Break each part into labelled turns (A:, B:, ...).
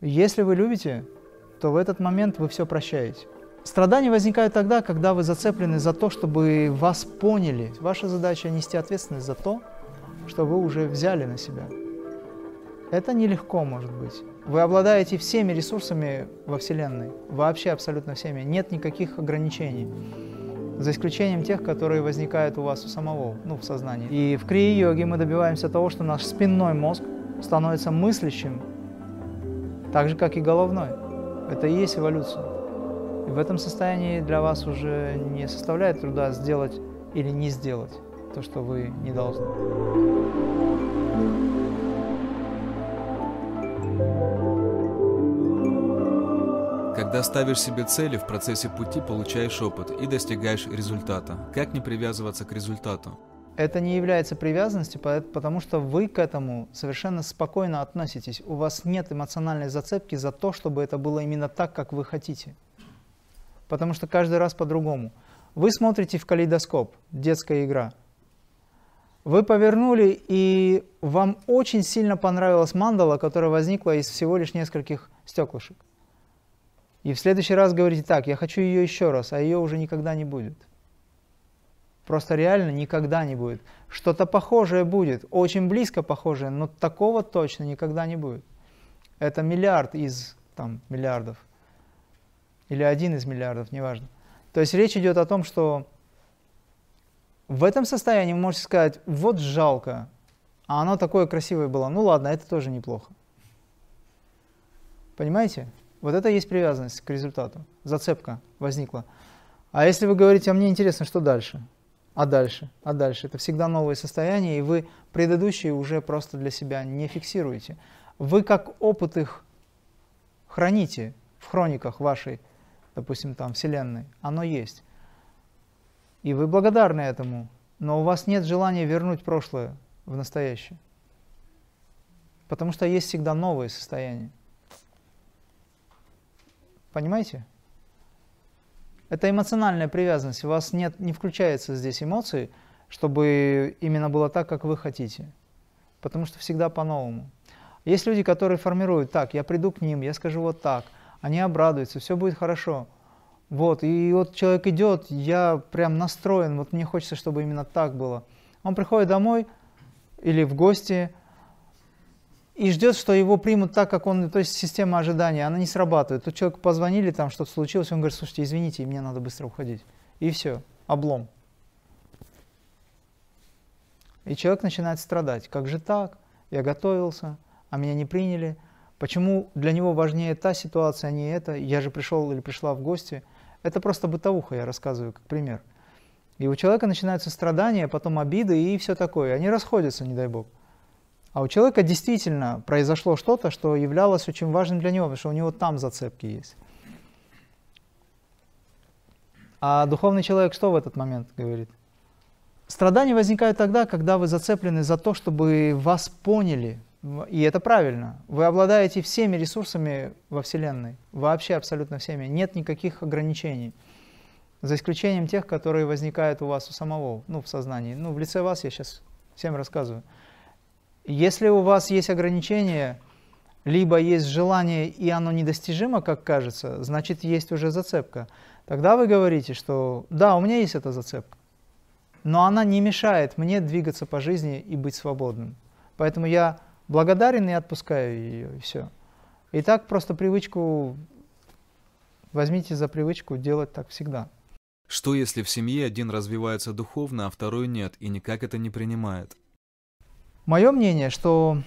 A: Если вы любите, то в этот момент вы все прощаете. Страдания возникают тогда, когда вы зацеплены за то, чтобы вас поняли. Ваша задача нести ответственность за то, что вы уже взяли на себя. Это нелегко может быть. Вы обладаете всеми ресурсами во Вселенной, вообще абсолютно всеми. Нет никаких ограничений, за исключением тех, которые возникают у вас у самого, ну, в сознании. И в крия-йоге мы добиваемся того, что наш спинной мозг становится мыслящим, так же, как и головной. Это и есть эволюция. И в этом состоянии для вас уже не составляет труда сделать или не сделать то, что вы не должны.
B: Когда ставишь себе цели, в процессе пути получаешь опыт и достигаешь результата. Как не привязываться к результату?
A: Это не является привязанностью, потому что вы к этому совершенно спокойно относитесь. У вас нет эмоциональной зацепки за то, чтобы это было именно так, как вы хотите. Потому что каждый раз по-другому. Вы смотрите в калейдоскоп, детская игра. Вы повернули, и вам очень сильно понравилась мандала, которая возникла из всего лишь нескольких стеклышек. И в следующий раз говорите так, я хочу ее еще раз, а ее уже никогда не будет. Просто реально никогда не будет. Что-то похожее будет, очень близко похожее, но такого точно никогда не будет. Это миллиард из там, миллиардов. Или один из миллиардов, неважно. То есть речь идет о том, что в этом состоянии вы можете сказать, вот жалко, а оно такое красивое было. Ну ладно, это тоже неплохо. Понимаете? Вот это и есть привязанность к результату. Зацепка возникла. А если вы говорите, а мне интересно, что дальше? А дальше? А дальше? Это всегда новые состояния, и вы предыдущие уже просто для себя не фиксируете. Вы как опыт их храните в хрониках вашей, допустим, там, Вселенной. Оно есть. И вы благодарны этому, но у вас нет желания вернуть прошлое в настоящее. Потому что есть всегда новые состояния. Понимаете? Это эмоциональная привязанность. У вас нет, не включается здесь эмоции, чтобы именно было так, как вы хотите. Потому что всегда по-новому. Есть люди, которые формируют так, я приду к ним, я скажу вот так, они обрадуются, все будет хорошо. Вот, и вот человек идет, я прям настроен, вот мне хочется, чтобы именно так было. Он приходит домой или в гости, и ждет, что его примут так, как он, то есть система ожидания, она не срабатывает. Тут человеку позвонили, там что-то случилось, он говорит, слушайте, извините, мне надо быстро уходить. И все, облом. И человек начинает страдать. Как же так? Я готовился, а меня не приняли. Почему для него важнее та ситуация, а не эта? Я же пришел или пришла в гости. Это просто бытовуха, я рассказываю как пример. И у человека начинаются страдания, потом обиды и все такое. Они расходятся, не дай бог. А у человека действительно произошло что-то, что являлось очень важным для него, потому что у него там зацепки есть. А духовный человек что в этот момент говорит? Страдания возникают тогда, когда вы зацеплены за то, чтобы вас поняли. И это правильно. Вы обладаете всеми ресурсами во Вселенной. Вообще абсолютно всеми. Нет никаких ограничений. За исключением тех, которые возникают у вас у самого, ну, в сознании. Ну, в лице вас я сейчас всем рассказываю. Если у вас есть ограничения, либо есть желание, и оно недостижимо, как кажется, значит, есть уже зацепка. Тогда вы говорите, что да, у меня есть эта зацепка, но она не мешает мне двигаться по жизни и быть свободным. Поэтому я благодарен и отпускаю ее, и все. И так просто привычку, возьмите за привычку делать так всегда.
B: Что если в семье один развивается духовно, а второй нет, и никак это не принимает?
A: Мое мнение, что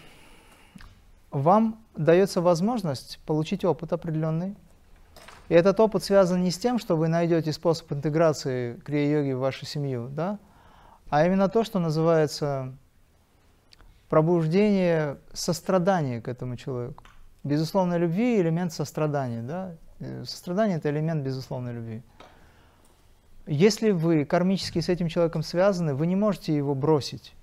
A: вам дается возможность получить опыт определенный. И этот опыт связан не с тем, что вы найдете способ интеграции крия-йоги в вашу семью, да? а именно то, что называется пробуждение сострадания к этому человеку. Безусловной любви – элемент сострадания. Да? Э, сострадание – это элемент безусловной любви. Если вы кармически с этим человеком связаны, вы не можете его бросить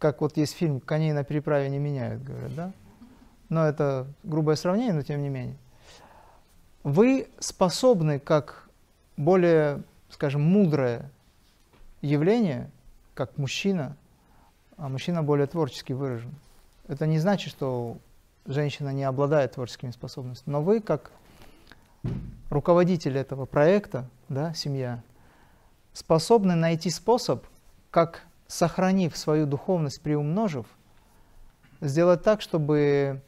A: как вот есть фильм «Коней на переправе не меняют», говорят, да? Но это грубое сравнение, но тем не менее. Вы способны, как более, скажем, мудрое явление, как мужчина, а мужчина более творчески выражен, Это не значит, что женщина не обладает творческими способностями. Но вы, как руководитель этого проекта, да, семья, способны найти способ, как, сохранив свою духовность, приумножив, сделать так, чтобы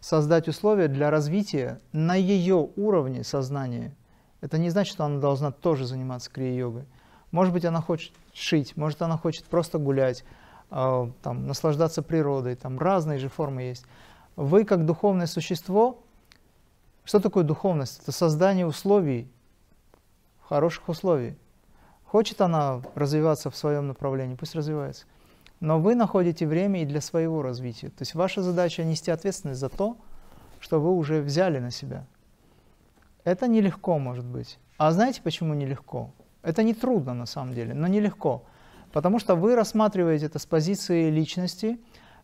A: создать условия для развития на ее уровне сознания. Это не значит, что она должна тоже заниматься крия-йогой. Может быть, она хочет шить, может, она хочет просто гулять, э, там, наслаждаться природой, там разные же формы есть. Вы, как духовное существо, что такое духовность? Это создание условий, хороших условий. Хочет она развиваться в своем направлении, пусть развивается. Но вы находите время и для своего развития. То есть ваша задача нести ответственность за то, что вы уже взяли на себя. Это нелегко, может быть. А знаете, почему нелегко? Это не трудно на самом деле, но нелегко. Потому что вы рассматриваете это с позиции личности,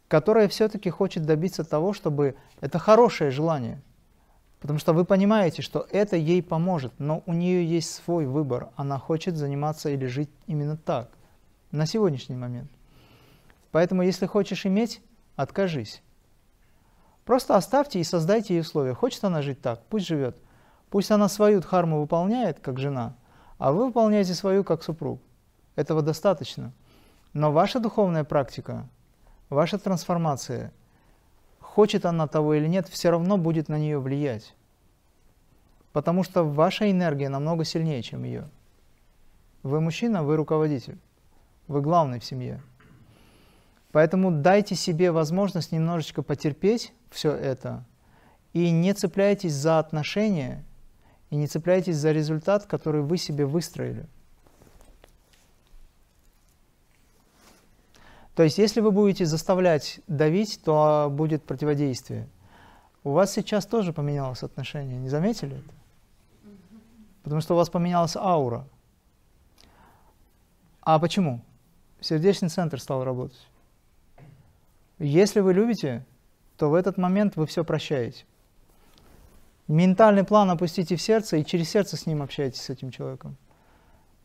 A: которая все-таки хочет добиться того, чтобы это хорошее желание. Потому что вы понимаете, что это ей поможет, но у нее есть свой выбор. Она хочет заниматься или жить именно так, на сегодняшний момент. Поэтому, если хочешь иметь, откажись. Просто оставьте и создайте ей условия. Хочет она жить так, пусть живет. Пусть она свою дхарму выполняет, как жена, а вы выполняете свою, как супруг. Этого достаточно. Но ваша духовная практика, ваша трансформация, хочет она того или нет, все равно будет на нее влиять. Потому что ваша энергия намного сильнее, чем ее. Вы мужчина, вы руководитель. Вы главный в семье. Поэтому дайте себе возможность немножечко потерпеть все это и не цепляйтесь за отношения и не цепляйтесь за результат, который вы себе выстроили. То есть, если вы будете заставлять давить, то будет противодействие. У вас сейчас тоже поменялось отношение, не заметили это? Потому что у вас поменялась аура. А почему? Сердечный центр стал работать. Если вы любите, то в этот момент вы все прощаете. Ментальный план опустите в сердце и через сердце с ним общайтесь, с этим человеком.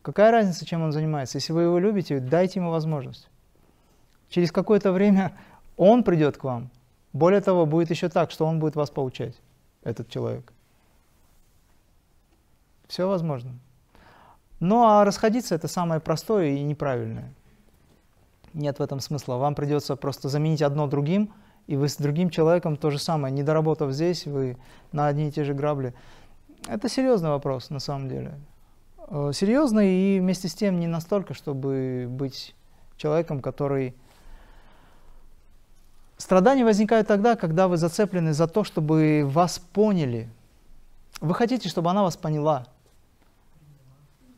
A: Какая разница, чем он занимается? Если вы его любите, дайте ему возможность. Через какое-то время он придет к вам. Более того, будет еще так, что он будет вас поучать, этот человек. Все возможно. Ну а расходиться это самое простое и неправильное нет в этом смысла. Вам придется просто заменить одно другим, и вы с другим человеком то же самое. Не доработав здесь, вы на одни и те же грабли. Это серьезный вопрос на самом деле. Э, серьезный и вместе с тем не настолько, чтобы быть человеком, который... Страдания возникают тогда, когда вы зацеплены за то, чтобы вас поняли. Вы хотите, чтобы она вас поняла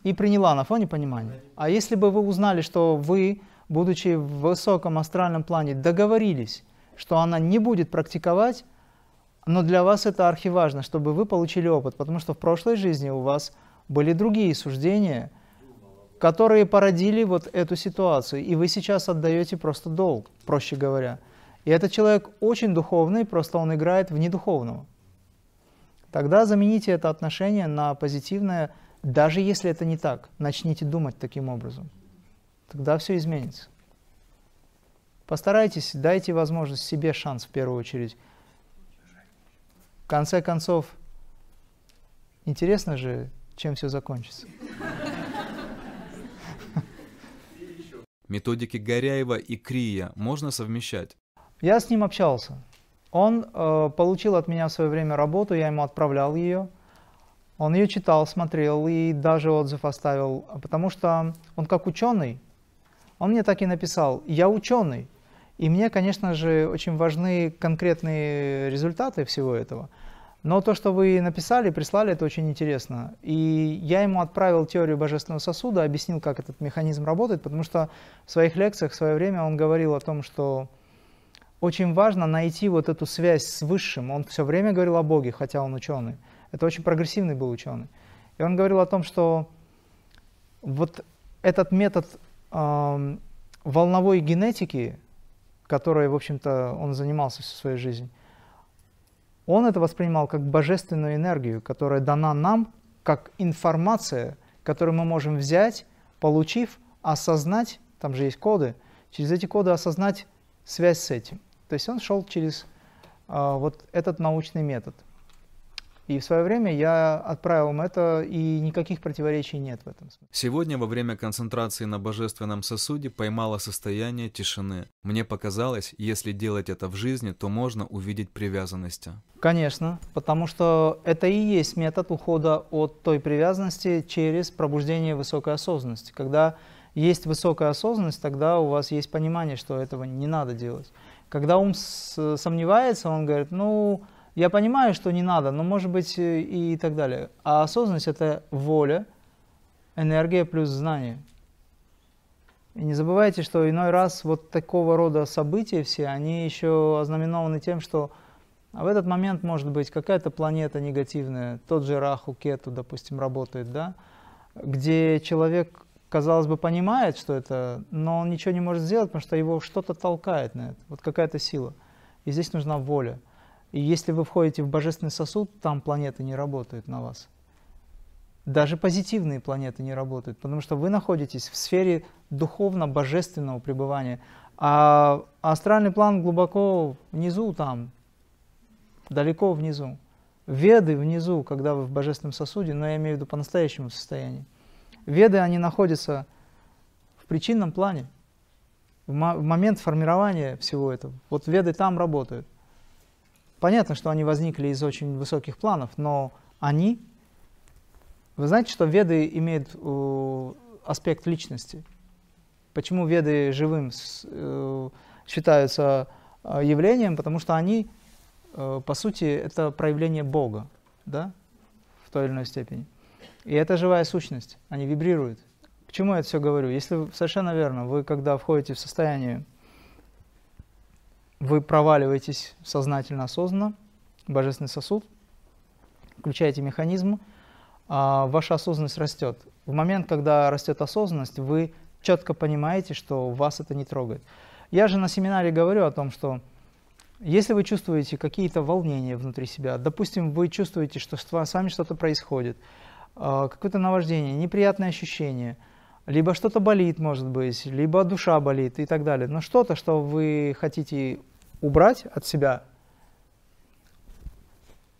A: и приняла на фоне понимания. А если бы вы узнали, что вы будучи в высоком астральном плане, договорились, что она не будет практиковать, но для вас это архиважно, чтобы вы получили опыт, потому что в прошлой жизни у вас были другие суждения, которые породили вот эту ситуацию, и вы сейчас отдаете просто долг, проще говоря. И этот человек очень духовный, просто он играет в недуховного. Тогда замените это отношение на позитивное, даже если это не так. Начните думать таким образом тогда все изменится. Постарайтесь, дайте возможность себе шанс в первую очередь. В конце концов, интересно же, чем все закончится.
B: Методики Горяева и Крия можно совмещать?
A: Я с ним общался. Он э, получил от меня в свое время работу, я ему отправлял ее. Он ее читал, смотрел и даже отзыв оставил, потому что он как ученый, он мне так и написал, я ученый, и мне, конечно же, очень важны конкретные результаты всего этого. Но то, что вы написали, прислали, это очень интересно. И я ему отправил теорию божественного сосуда, объяснил, как этот механизм работает, потому что в своих лекциях в свое время он говорил о том, что очень важно найти вот эту связь с Высшим. Он все время говорил о Боге, хотя он ученый. Это очень прогрессивный был ученый. И он говорил о том, что вот этот метод волновой генетики, которой, в общем-то, он занимался всю свою жизнь, он это воспринимал как божественную энергию, которая дана нам как информация, которую мы можем взять, получив, осознать, там же есть коды, через эти коды осознать связь с этим. То есть он шел через а, вот этот научный метод. И в свое время я отправил им это, и никаких противоречий нет в этом смысле.
B: Сегодня во время концентрации на божественном сосуде поймало состояние тишины. Мне показалось, если делать это в жизни, то можно увидеть привязанности.
A: Конечно, потому что это и есть метод ухода от той привязанности через пробуждение высокой осознанности. Когда есть высокая осознанность, тогда у вас есть понимание, что этого не надо делать. Когда ум сомневается, он говорит, ну, я понимаю, что не надо, но может быть и, и так далее. А осознанность – это воля, энергия плюс знание. И не забывайте, что иной раз вот такого рода события все, они еще ознаменованы тем, что в этот момент может быть какая-то планета негативная, тот же Раху, Кету, допустим, работает, да, где человек, казалось бы, понимает, что это, но он ничего не может сделать, потому что его что-то толкает на это, вот какая-то сила. И здесь нужна воля. И если вы входите в божественный сосуд, там планеты не работают на вас. Даже позитивные планеты не работают, потому что вы находитесь в сфере духовно-божественного пребывания, а астральный план глубоко внизу там, далеко внизу. Веды внизу, когда вы в божественном сосуде, но я имею в виду по-настоящему состоянии. Веды, они находятся в причинном плане, в момент формирования всего этого. Вот веды там работают. Понятно, что они возникли из очень высоких планов, но они... Вы знаете, что веды имеют э, аспект личности? Почему веды живым э, считаются э, явлением? Потому что они, э, по сути, это проявление Бога, да, в той или иной степени. И это живая сущность, они вибрируют. К чему я это все говорю? Если совершенно верно, вы когда входите в состояние вы проваливаетесь сознательно, осознанно, божественный сосуд, включаете механизм, а ваша осознанность растет. В момент, когда растет осознанность, вы четко понимаете, что вас это не трогает. Я же на семинаре говорю о том, что если вы чувствуете какие-то волнения внутри себя, допустим, вы чувствуете, что с вами что-то происходит, какое-то наваждение, неприятное ощущение – либо что-то болит, может быть, либо душа болит и так далее. Но что-то, что вы хотите убрать от себя,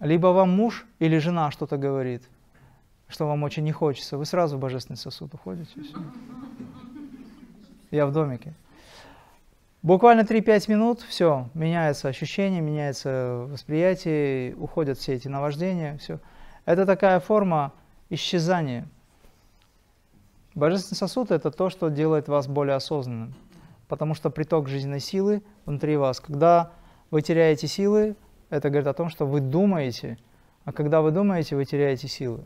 A: либо вам муж или жена что-то говорит, что вам очень не хочется, вы сразу в божественный сосуд уходите. Я в домике. Буквально 3-5 минут, все, меняется ощущение, меняется восприятие, уходят все эти наваждения, все. Это такая форма исчезания – Божественный сосуд – это то, что делает вас более осознанным, потому что приток жизненной силы внутри вас. Когда вы теряете силы, это говорит о том, что вы думаете, а когда вы думаете, вы теряете силы.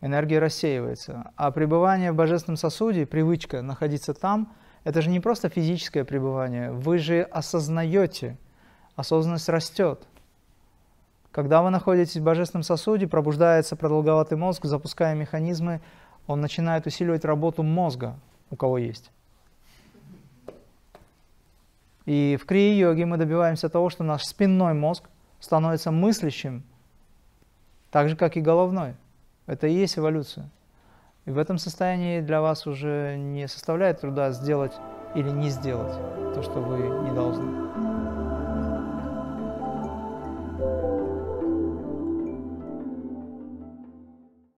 A: Энергия рассеивается. А пребывание в божественном сосуде, привычка находиться там, это же не просто физическое пребывание. Вы же осознаете, осознанность растет. Когда вы находитесь в божественном сосуде, пробуждается продолговатый мозг, запуская механизмы он начинает усиливать работу мозга, у кого есть. И в крии-йоге мы добиваемся того, что наш спинной мозг становится мыслящим, так же, как и головной. Это и есть эволюция. И в этом состоянии для вас уже не составляет труда сделать или не сделать то, что вы не должны.